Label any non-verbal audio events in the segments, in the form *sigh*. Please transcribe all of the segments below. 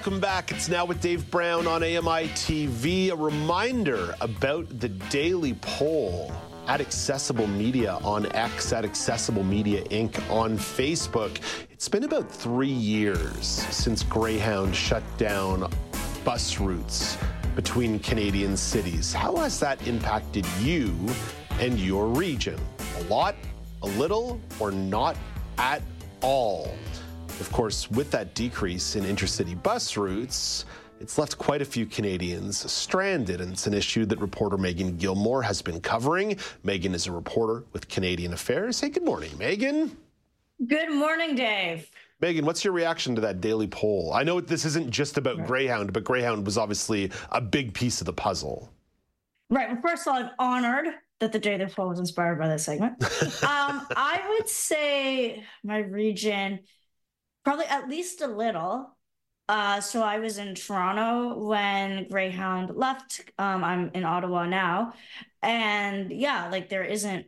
Welcome back. It's now with Dave Brown on AMI TV. A reminder about the daily poll at Accessible Media on X, at Accessible Media Inc. on Facebook. It's been about three years since Greyhound shut down bus routes between Canadian cities. How has that impacted you and your region? A lot, a little, or not at all? Of course, with that decrease in intercity bus routes, it's left quite a few Canadians stranded, and it's an issue that reporter Meagan Gillmore has been covering. Meagan is a reporter with Canadian Affairs. Hey, good morning, Meagan. Good morning, Dave. Meagan, what's your reaction to that daily poll? I know this isn't just about right. Greyhound, but Greyhound was obviously a big piece of the puzzle. Right. Well, first of all, I'm honored that the daily poll was inspired by this segment. *laughs* um, I would say my region Probably at least a little. Uh, so I was in Toronto when Greyhound left. Um, I'm in Ottawa now, and yeah, like there isn't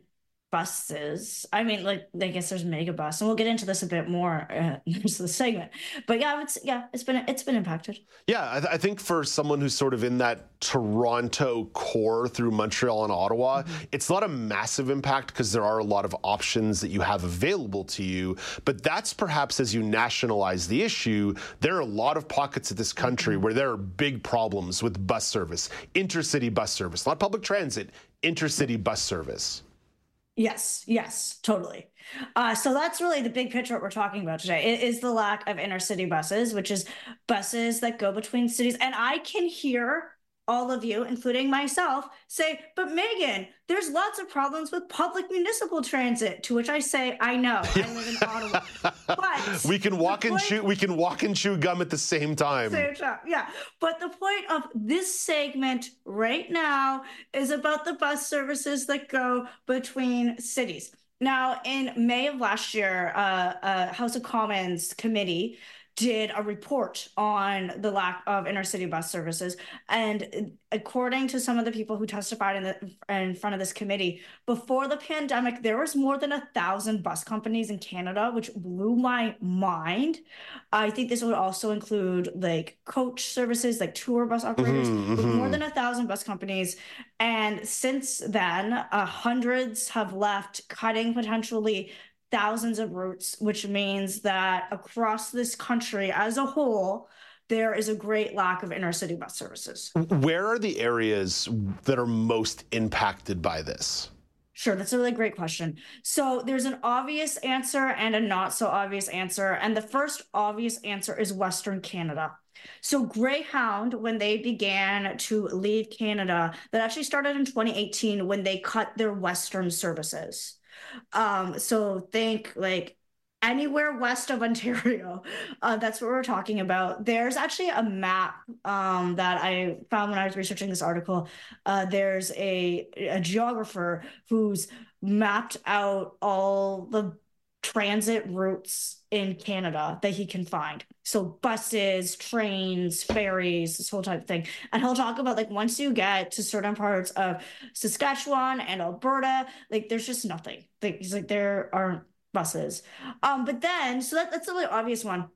buses. I mean, like I guess there's Megabus, and we'll get into this a bit more uh, *laughs* in the segment. But yeah, it's yeah, it's been it's been impacted. Yeah, I, th- I, think for someone who's sort of in that Toronto core through Montreal and Ottawa, mm-hmm. it's not a massive impact because there are a lot of options that you have available to you. But that's perhaps as you nationalize the issue, there are a lot of pockets of this country mm-hmm. where there are big problems with bus service, intercity bus service, not public transit, intercity bus service. Yes, yes, totally. Uh, so that's really the big picture what we're talking about today. It is the lack of intercity buses, which is buses that go between cities. And I can hear all of you, including myself, say, but Meagan, there's lots of problems with public municipal transit. To which I say, I know. I live in Ottawa. But *laughs* we can walk and point, chew we can walk and chew gum at the same time. Same time. Yeah. But the point of this segment right now is about the bus services that go between cities. Now, in May of last year, uh, uh, House of Commons committee did a report on the lack of intercity bus services. And according to some of the people who testified in, the, in front of this committee, before the pandemic, there was more than a thousand bus companies in Canada, which blew my mind. I think this would also include like coach services, like tour bus operators, mm-hmm, mm-hmm. more than a thousand bus companies. And since then, uh, hundreds have left, cutting potentially thousands of routes, which means that across this country as a whole, there is a great lack of intercity bus services. Where are the areas that are most impacted by this? Sure, that's a really great question. So there's an obvious answer and a not so obvious answer. And the first obvious answer is Western Canada. So Greyhound, when they began to leave Canada, that actually started in 2018 when they cut their Western services. Um, so think like anywhere west of *laughs* Ontario. Uh, that's what we're talking about. There's actually a map um, that I found when I was researching this article. Uh, there's a, a geographer who's mapped out all the transit routes in Canada that he can find. So buses, trains, ferries, this whole type of thing. And he'll talk about like once you get to certain parts of Saskatchewan and Alberta, like there's just nothing. Like he's like there aren't buses. Um, but then so that, that's a really obvious one.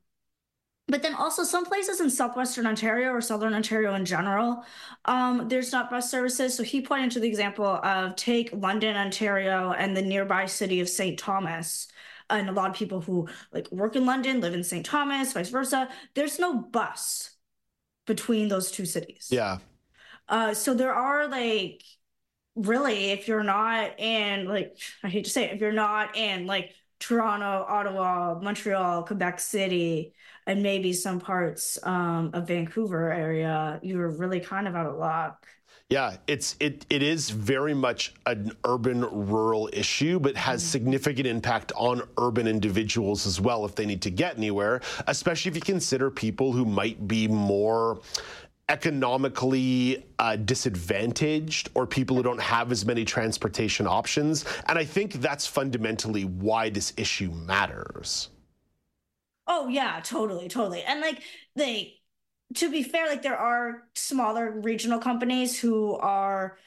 But then also some places in southwestern Ontario or southern Ontario in general, um, there's not bus services. So he pointed to the example of take London, Ontario, and the nearby city of St. Thomas and a lot of people who like work in London live in St. Thomas, vice versa. There's no bus between those two cities. Yeah. Uh, so there are like really, if you're not in like I hate to say it, if you're not in like Toronto, Ottawa, Montreal, Quebec City, and maybe some parts um, of Vancouver area, you're really kind of out of luck. Yeah, it's it it is very much an urban rural issue, but has mm-hmm. significant impact on urban individuals as well if they need to get anywhere, especially if you consider people who might be more economically uh, disadvantaged or people who don't have as many transportation options. And I think that's fundamentally why this issue matters. Oh, yeah, totally, totally. And like, they, to be fair, like there are smaller regional companies who are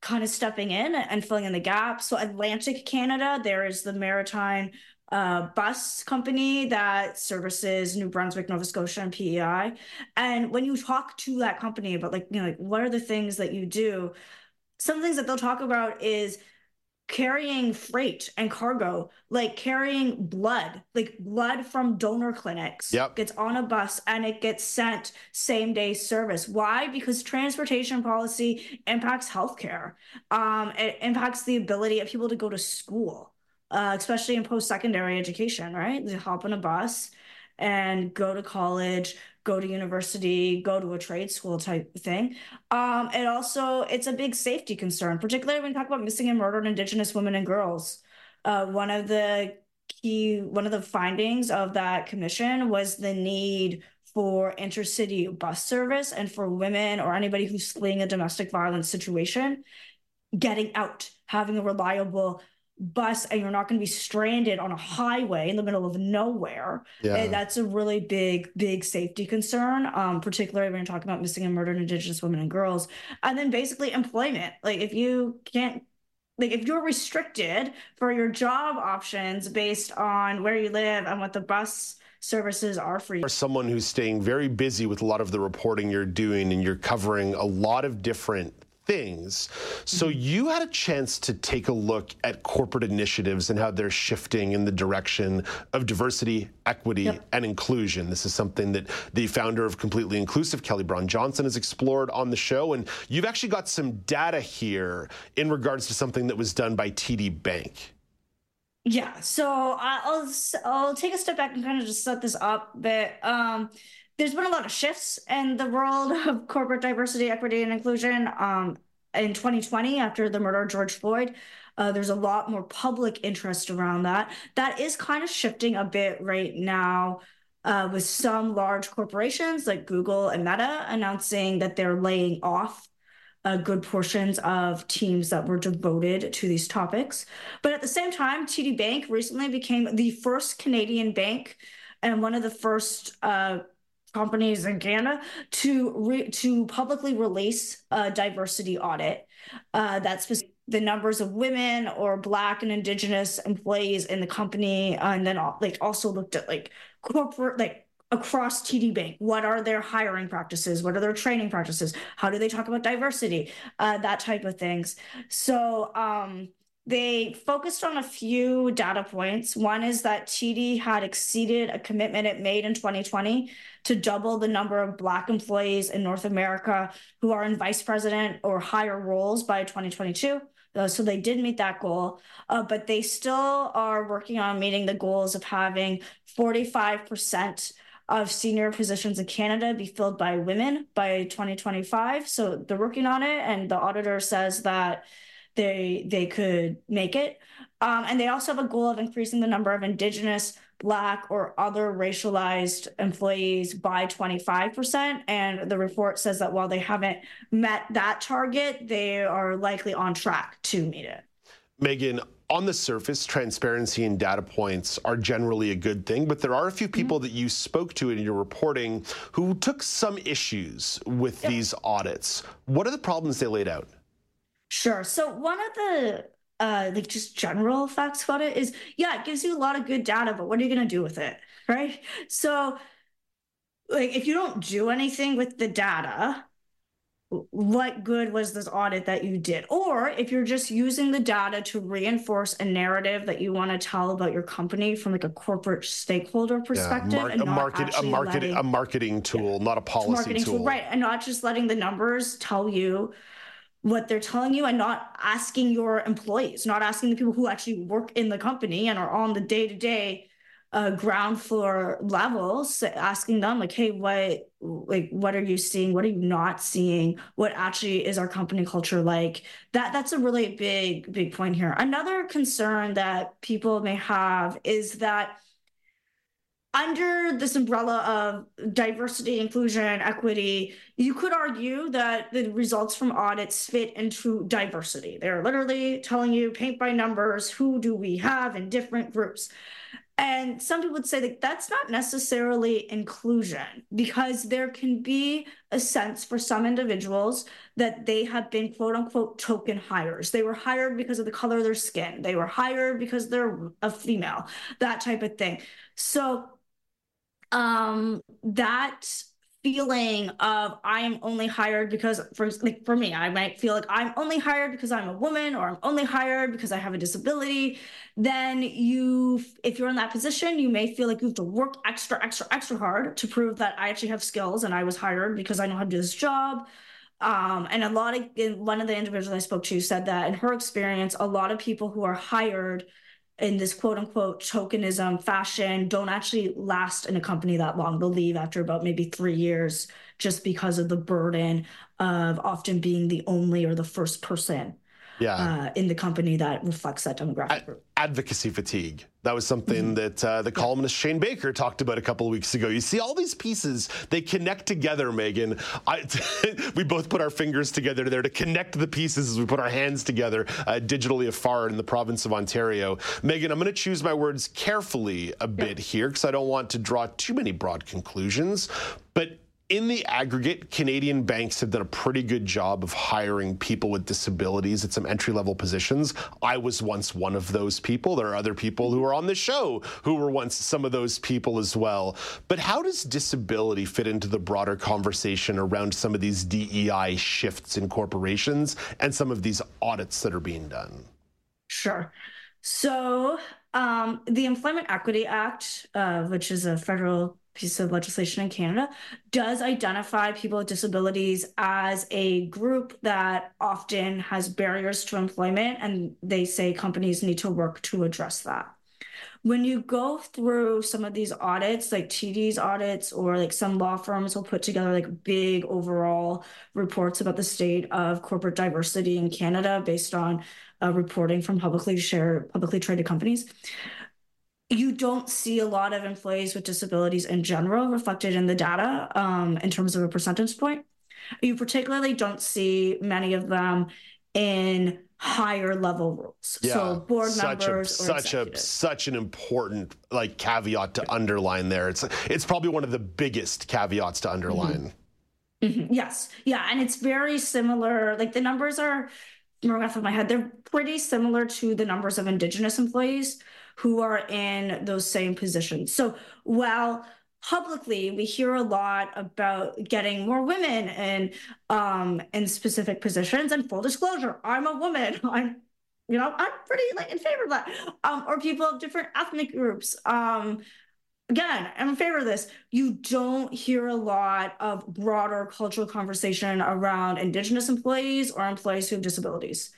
kind of stepping in and filling in the gap. So Atlantic Canada, there is the Maritime uh, bus company that services New Brunswick, Nova Scotia, and PEI. And when you talk to that company about like, you know, like what are the things that you do? Some things that they'll talk about is carrying freight and cargo, like carrying blood, like blood from donor clinics yep. gets on a bus and it gets sent same day service. Why? Because transportation policy impacts healthcare. Um, it impacts the ability of people to go to school, uh, especially in post secondary education, right? They hop on a bus and go to college go to university, go to a trade school type thing. Um, also, it's a big safety concern, particularly when we talk about missing and murdered Indigenous women and girls. Uh, one of the key, one of the findings of that commission was the need for intercity bus service and for women or anybody who's fleeing a domestic violence situation getting out, having a reliable bus and you're not going to be stranded on a highway in the middle of nowhere. Yeah. And that's a really big, big safety concern, um, particularly when you're talking about missing and murdered Indigenous women and girls. And then basically employment. Like if you can't like if you're restricted for your job options based on where you live and what the bus services are for you. For someone who's staying very busy with a lot of the reporting you're doing and you're covering a lot of different things. So mm-hmm. you had a chance to take a look at corporate initiatives and how they're shifting in the direction of diversity, equity, yep. and inclusion. This is something that the founder of Completely Inclusive, Kelly Braun Johnson, has explored on the show. And you've actually got some data here in regards to something that was done by TD Bank. Yeah, so I'll I'll take a step back and kind of just set this up. But um, there's been a lot of shifts in the world of *laughs* corporate diversity, equity, and inclusion. Um, in 2020, after the murder of George Floyd, uh, there's a lot more public interest around that. That is kind of shifting a bit right now. Uh, with some large corporations like Google and Meta announcing that they're laying off uh, good portions of teams that were devoted to these topics. But at the same time, TD Bank recently became the first Canadian bank and one of the first uh, companies in Canada to re- to publicly release a diversity audit uh, that's the numbers of women or Black and Indigenous employees in the company, uh, and then like also looked at like corporate like across TD Bank. What are their hiring practices? What are their training practices? How do they talk about diversity? Uh, that type of things. So um, they focused on a few data points. One is that TD had exceeded a commitment it made in 2020 to double the number of Black employees in North America who are in vice president or higher roles by 2022. Uh, so they did meet that goal, uh, but they still are working on meeting the goals of having 45% of senior positions in Canada be filled by women by 2025. So they're working on it, and the auditor says that they they could make it. Um, and they also have a goal of increasing the number of Indigenous, Black, or other racialized employees by 25%. And the report says that while they haven't met that target, they are likely on track to meet it. Meagan, on the surface, transparency and data points are generally a good thing, but there are a few people mm-hmm. that you spoke to in your reporting who took some issues with yep. these audits. What are the problems they laid out? Sure. So one of the uh like just general facts about it is yeah, it gives you a lot of good data, but what are you gonna do with it? Right. So like if you don't do anything with the data, what good was this audit that you did? Or if you're just using the data to reinforce a narrative that you want to tell about your company from like a corporate stakeholder perspective, yeah, mar- and a market, a market, letting, a marketing tool, yeah, not a policy tool. tool, right? And not just letting the numbers tell you what they're telling you and not asking your employees, not asking the people who actually work in the company and are on the day to day ground floor levels, asking them like, "Hey, what like what are you seeing? What are you not seeing? What actually is our company culture like?" That that's a really big big point here. Another concern that people may have is that under this umbrella of diversity, inclusion, equity, you could argue that the results from audits fit into diversity. They're literally telling you paint by numbers, who do we have in different groups? And some people would say that that's not necessarily inclusion because there can be a sense for some individuals that they have been quote unquote token hires. They were hired because of the color of their skin, they were hired because they're a female, that type of thing. So, um, that feeling of I am only hired because for like for me, I might feel like I'm only hired because I'm a woman or I'm only hired because I have a disability. Then you, if you're in that position, you may feel like you have to work extra, extra, extra hard to prove that I actually have skills and I was hired because I know how to do this job. Um, and a lot of one of the individuals I spoke to said that in her experience, a lot of people who are hired in this quote unquote tokenism fashion don't actually last in a company that long. They'll leave after about maybe three years just because of the burden of often being the only or the first person yeah. Uh, in the company that reflects that demographic group. Advocacy fatigue. That was something mm-hmm. that uh, the columnist Shane Baker talked about a couple of weeks ago. You see, all these pieces they connect together. Meagan, I, *laughs* we both put our fingers together there to connect the pieces as we put our hands together uh, digitally afar in the province of Ontario. Meagan, I'm going to choose my words carefully a bit here because I don't want to draw too many broad conclusions, but in the aggregate, Canadian banks have done a pretty good job of hiring people with disabilities at some entry level positions. I was once one of those people. There are other people who are on the show who were once some of those people as well. But how does disability fit into the broader conversation around some of these DEI shifts in corporations and some of these audits that are being done? Sure. So, um, the Employment Equity Act, uh, which is a federal piece of legislation in Canada does identify people with disabilities as a group that often has barriers to employment, and they say companies need to work to address that. When you go through some of these audits, like TD's audits, or like some law firms will put together like big overall reports about the state of corporate diversity in Canada based on uh, reporting from publicly shared, publicly traded companies you don't see a lot of employees with disabilities in general reflected in the data um, in terms of a percentage point. You particularly don't see many of them in higher level roles. Yeah, so board such members a, such a such an important like caveat to underline there. It's it's probably one of the biggest caveats to underline. Mm-hmm. Mm-hmm. Yes. Yeah. And it's very similar. Like the numbers are off of my head, they're pretty similar to the numbers of indigenous employees who are in those same positions. So while publicly we hear a lot about getting more women in um in specific positions and full disclosure i'm a woman. *laughs* I'm you know i'm pretty like in favor of that. Um or people of different ethnic groups. Um again i'm in favor of this. You don't hear a lot of broader cultural conversation around indigenous employees or employees who have disabilities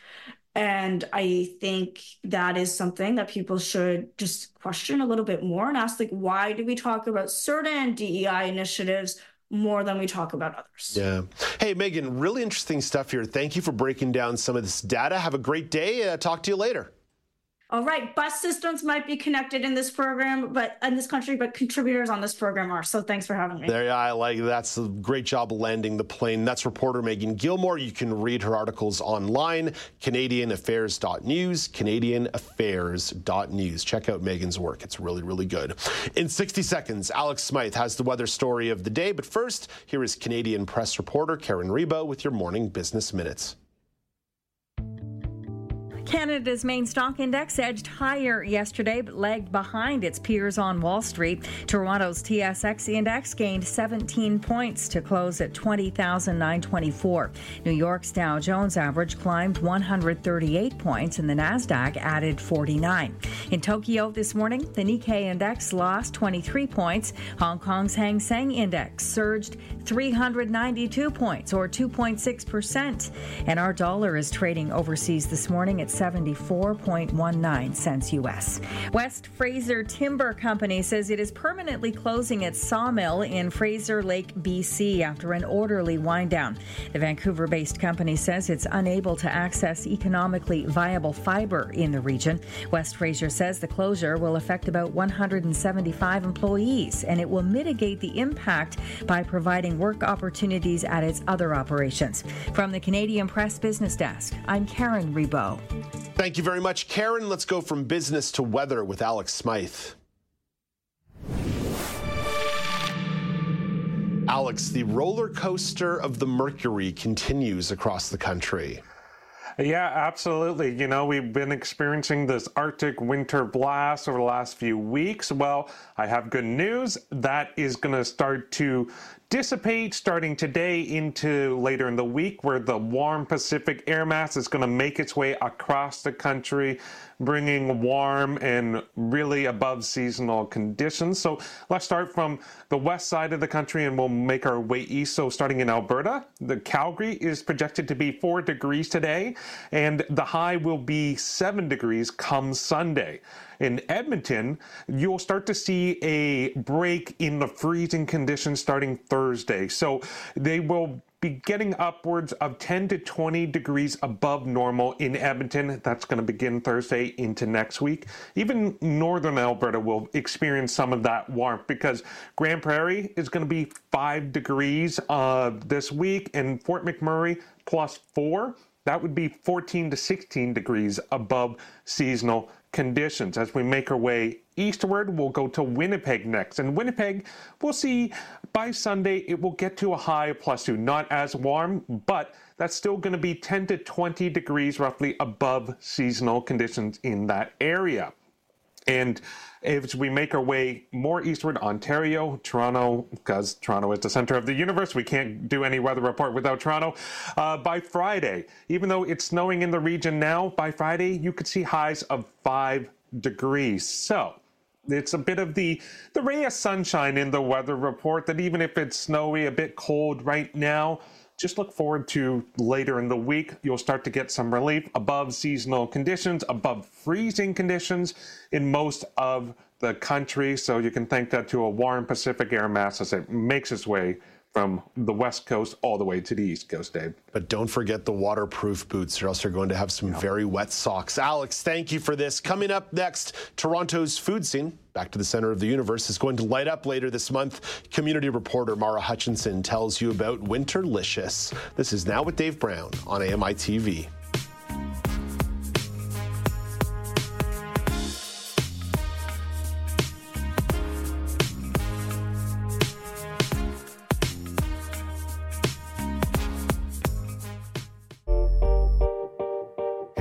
and I think that is something that people should just question a little bit more and ask, like, why do we talk about certain DEI initiatives more than we talk about others? Yeah. Hey, Meagan, really interesting stuff here. Thank you for breaking down some of this data. Have a great day. Uh, talk to you later all right, bus systems might be connected in this program, but in this country, but contributors on this program are. So thanks for having me. There, I like that's a great job landing the plane. That's reporter Meagan Gillmore. You can read her articles online, CanadianAffairs.news, CanadianAffairs.news. Check out Meagan's work; it's really, really good. In 60 seconds, Alex Smythe has the weather story of the day. But first, here is Canadian press reporter Karen Rebo with your morning business minutes. Canada's main stock index edged higher yesterday, but lagged behind its peers on Wall Street. Toronto's TSX index gained 17 points to close at 20,924. New York's Dow Jones average climbed 138 points, and the Nasdaq added 49. In Tokyo this morning, the Nikkei index lost 23 points. Hong Kong's Hang Seng index surged 392 points, or 2.6 percent. And our dollar is trading overseas this morning at 74.19 cents US. West Fraser Timber Company says it is permanently closing its sawmill in Fraser Lake, BC after an orderly wind down. The Vancouver based company says it's unable to access economically viable fiber in the region. West Fraser says the closure will affect about 175 employees and it will mitigate the impact by providing work opportunities at its other operations. From the Canadian Press Business Desk, I'm Karen Rebo. Thank you very much, Karen. Let's go from business to weather with Alex Smythe. Alex, the roller coaster of the mercury continues across the country. Yeah, absolutely. You know, we've been experiencing this Arctic winter blast over the last few weeks. Well, I have good news. That is going to start to dissipate starting today into later in the week, where the warm Pacific air mass is going to make its way across the country, bringing warm and really above seasonal conditions. So let's start from the west side of the country and we'll make our way east. So starting in Alberta, the Calgary is projected to be four degrees today, and the high will be seven degrees come Sunday in Edmonton, you'll start to see a break in the freezing conditions starting Thursday. So they will be getting upwards of 10 to 20 degrees above normal in Edmonton. That's going to begin Thursday into next week. Even northern Alberta will experience some of that warmth because Grande Prairie is going to be 5 degrees uh, this week, and Fort McMurray plus 4. That would be 14 to 16 degrees above seasonal conditions. As we make our way eastward, we'll go to Winnipeg next. And Winnipeg, we'll see by Sunday it will get to a high plus two. Not as warm, but that's still going to be 10 to 20 degrees roughly above seasonal conditions in that area. And as we make our way more eastward, Ontario, Toronto, because Toronto is the center of the universe, we can't do any weather report without Toronto. Uh, by Friday, even though it's snowing in the region now, by Friday you could see highs of five degrees. So it's a bit of the the ray of sunshine in the weather report that even if it's snowy, a bit cold right now, just look forward to later in the week. You'll start to get some relief above seasonal conditions, above freezing conditions in most of the country. So you can thank that to a warm Pacific air mass as it makes its way from the west coast all the way to the east coast, Dave. But don't forget the waterproof boots, or else you're going to have some very wet socks. Alex, thank you for this. Coming up next, Toronto's food scene, back to the center of the universe, is going to light up later this month. Community reporter Mara Hutchinson tells you about Winterlicious. This is Now with Dave Brown on AMI TV.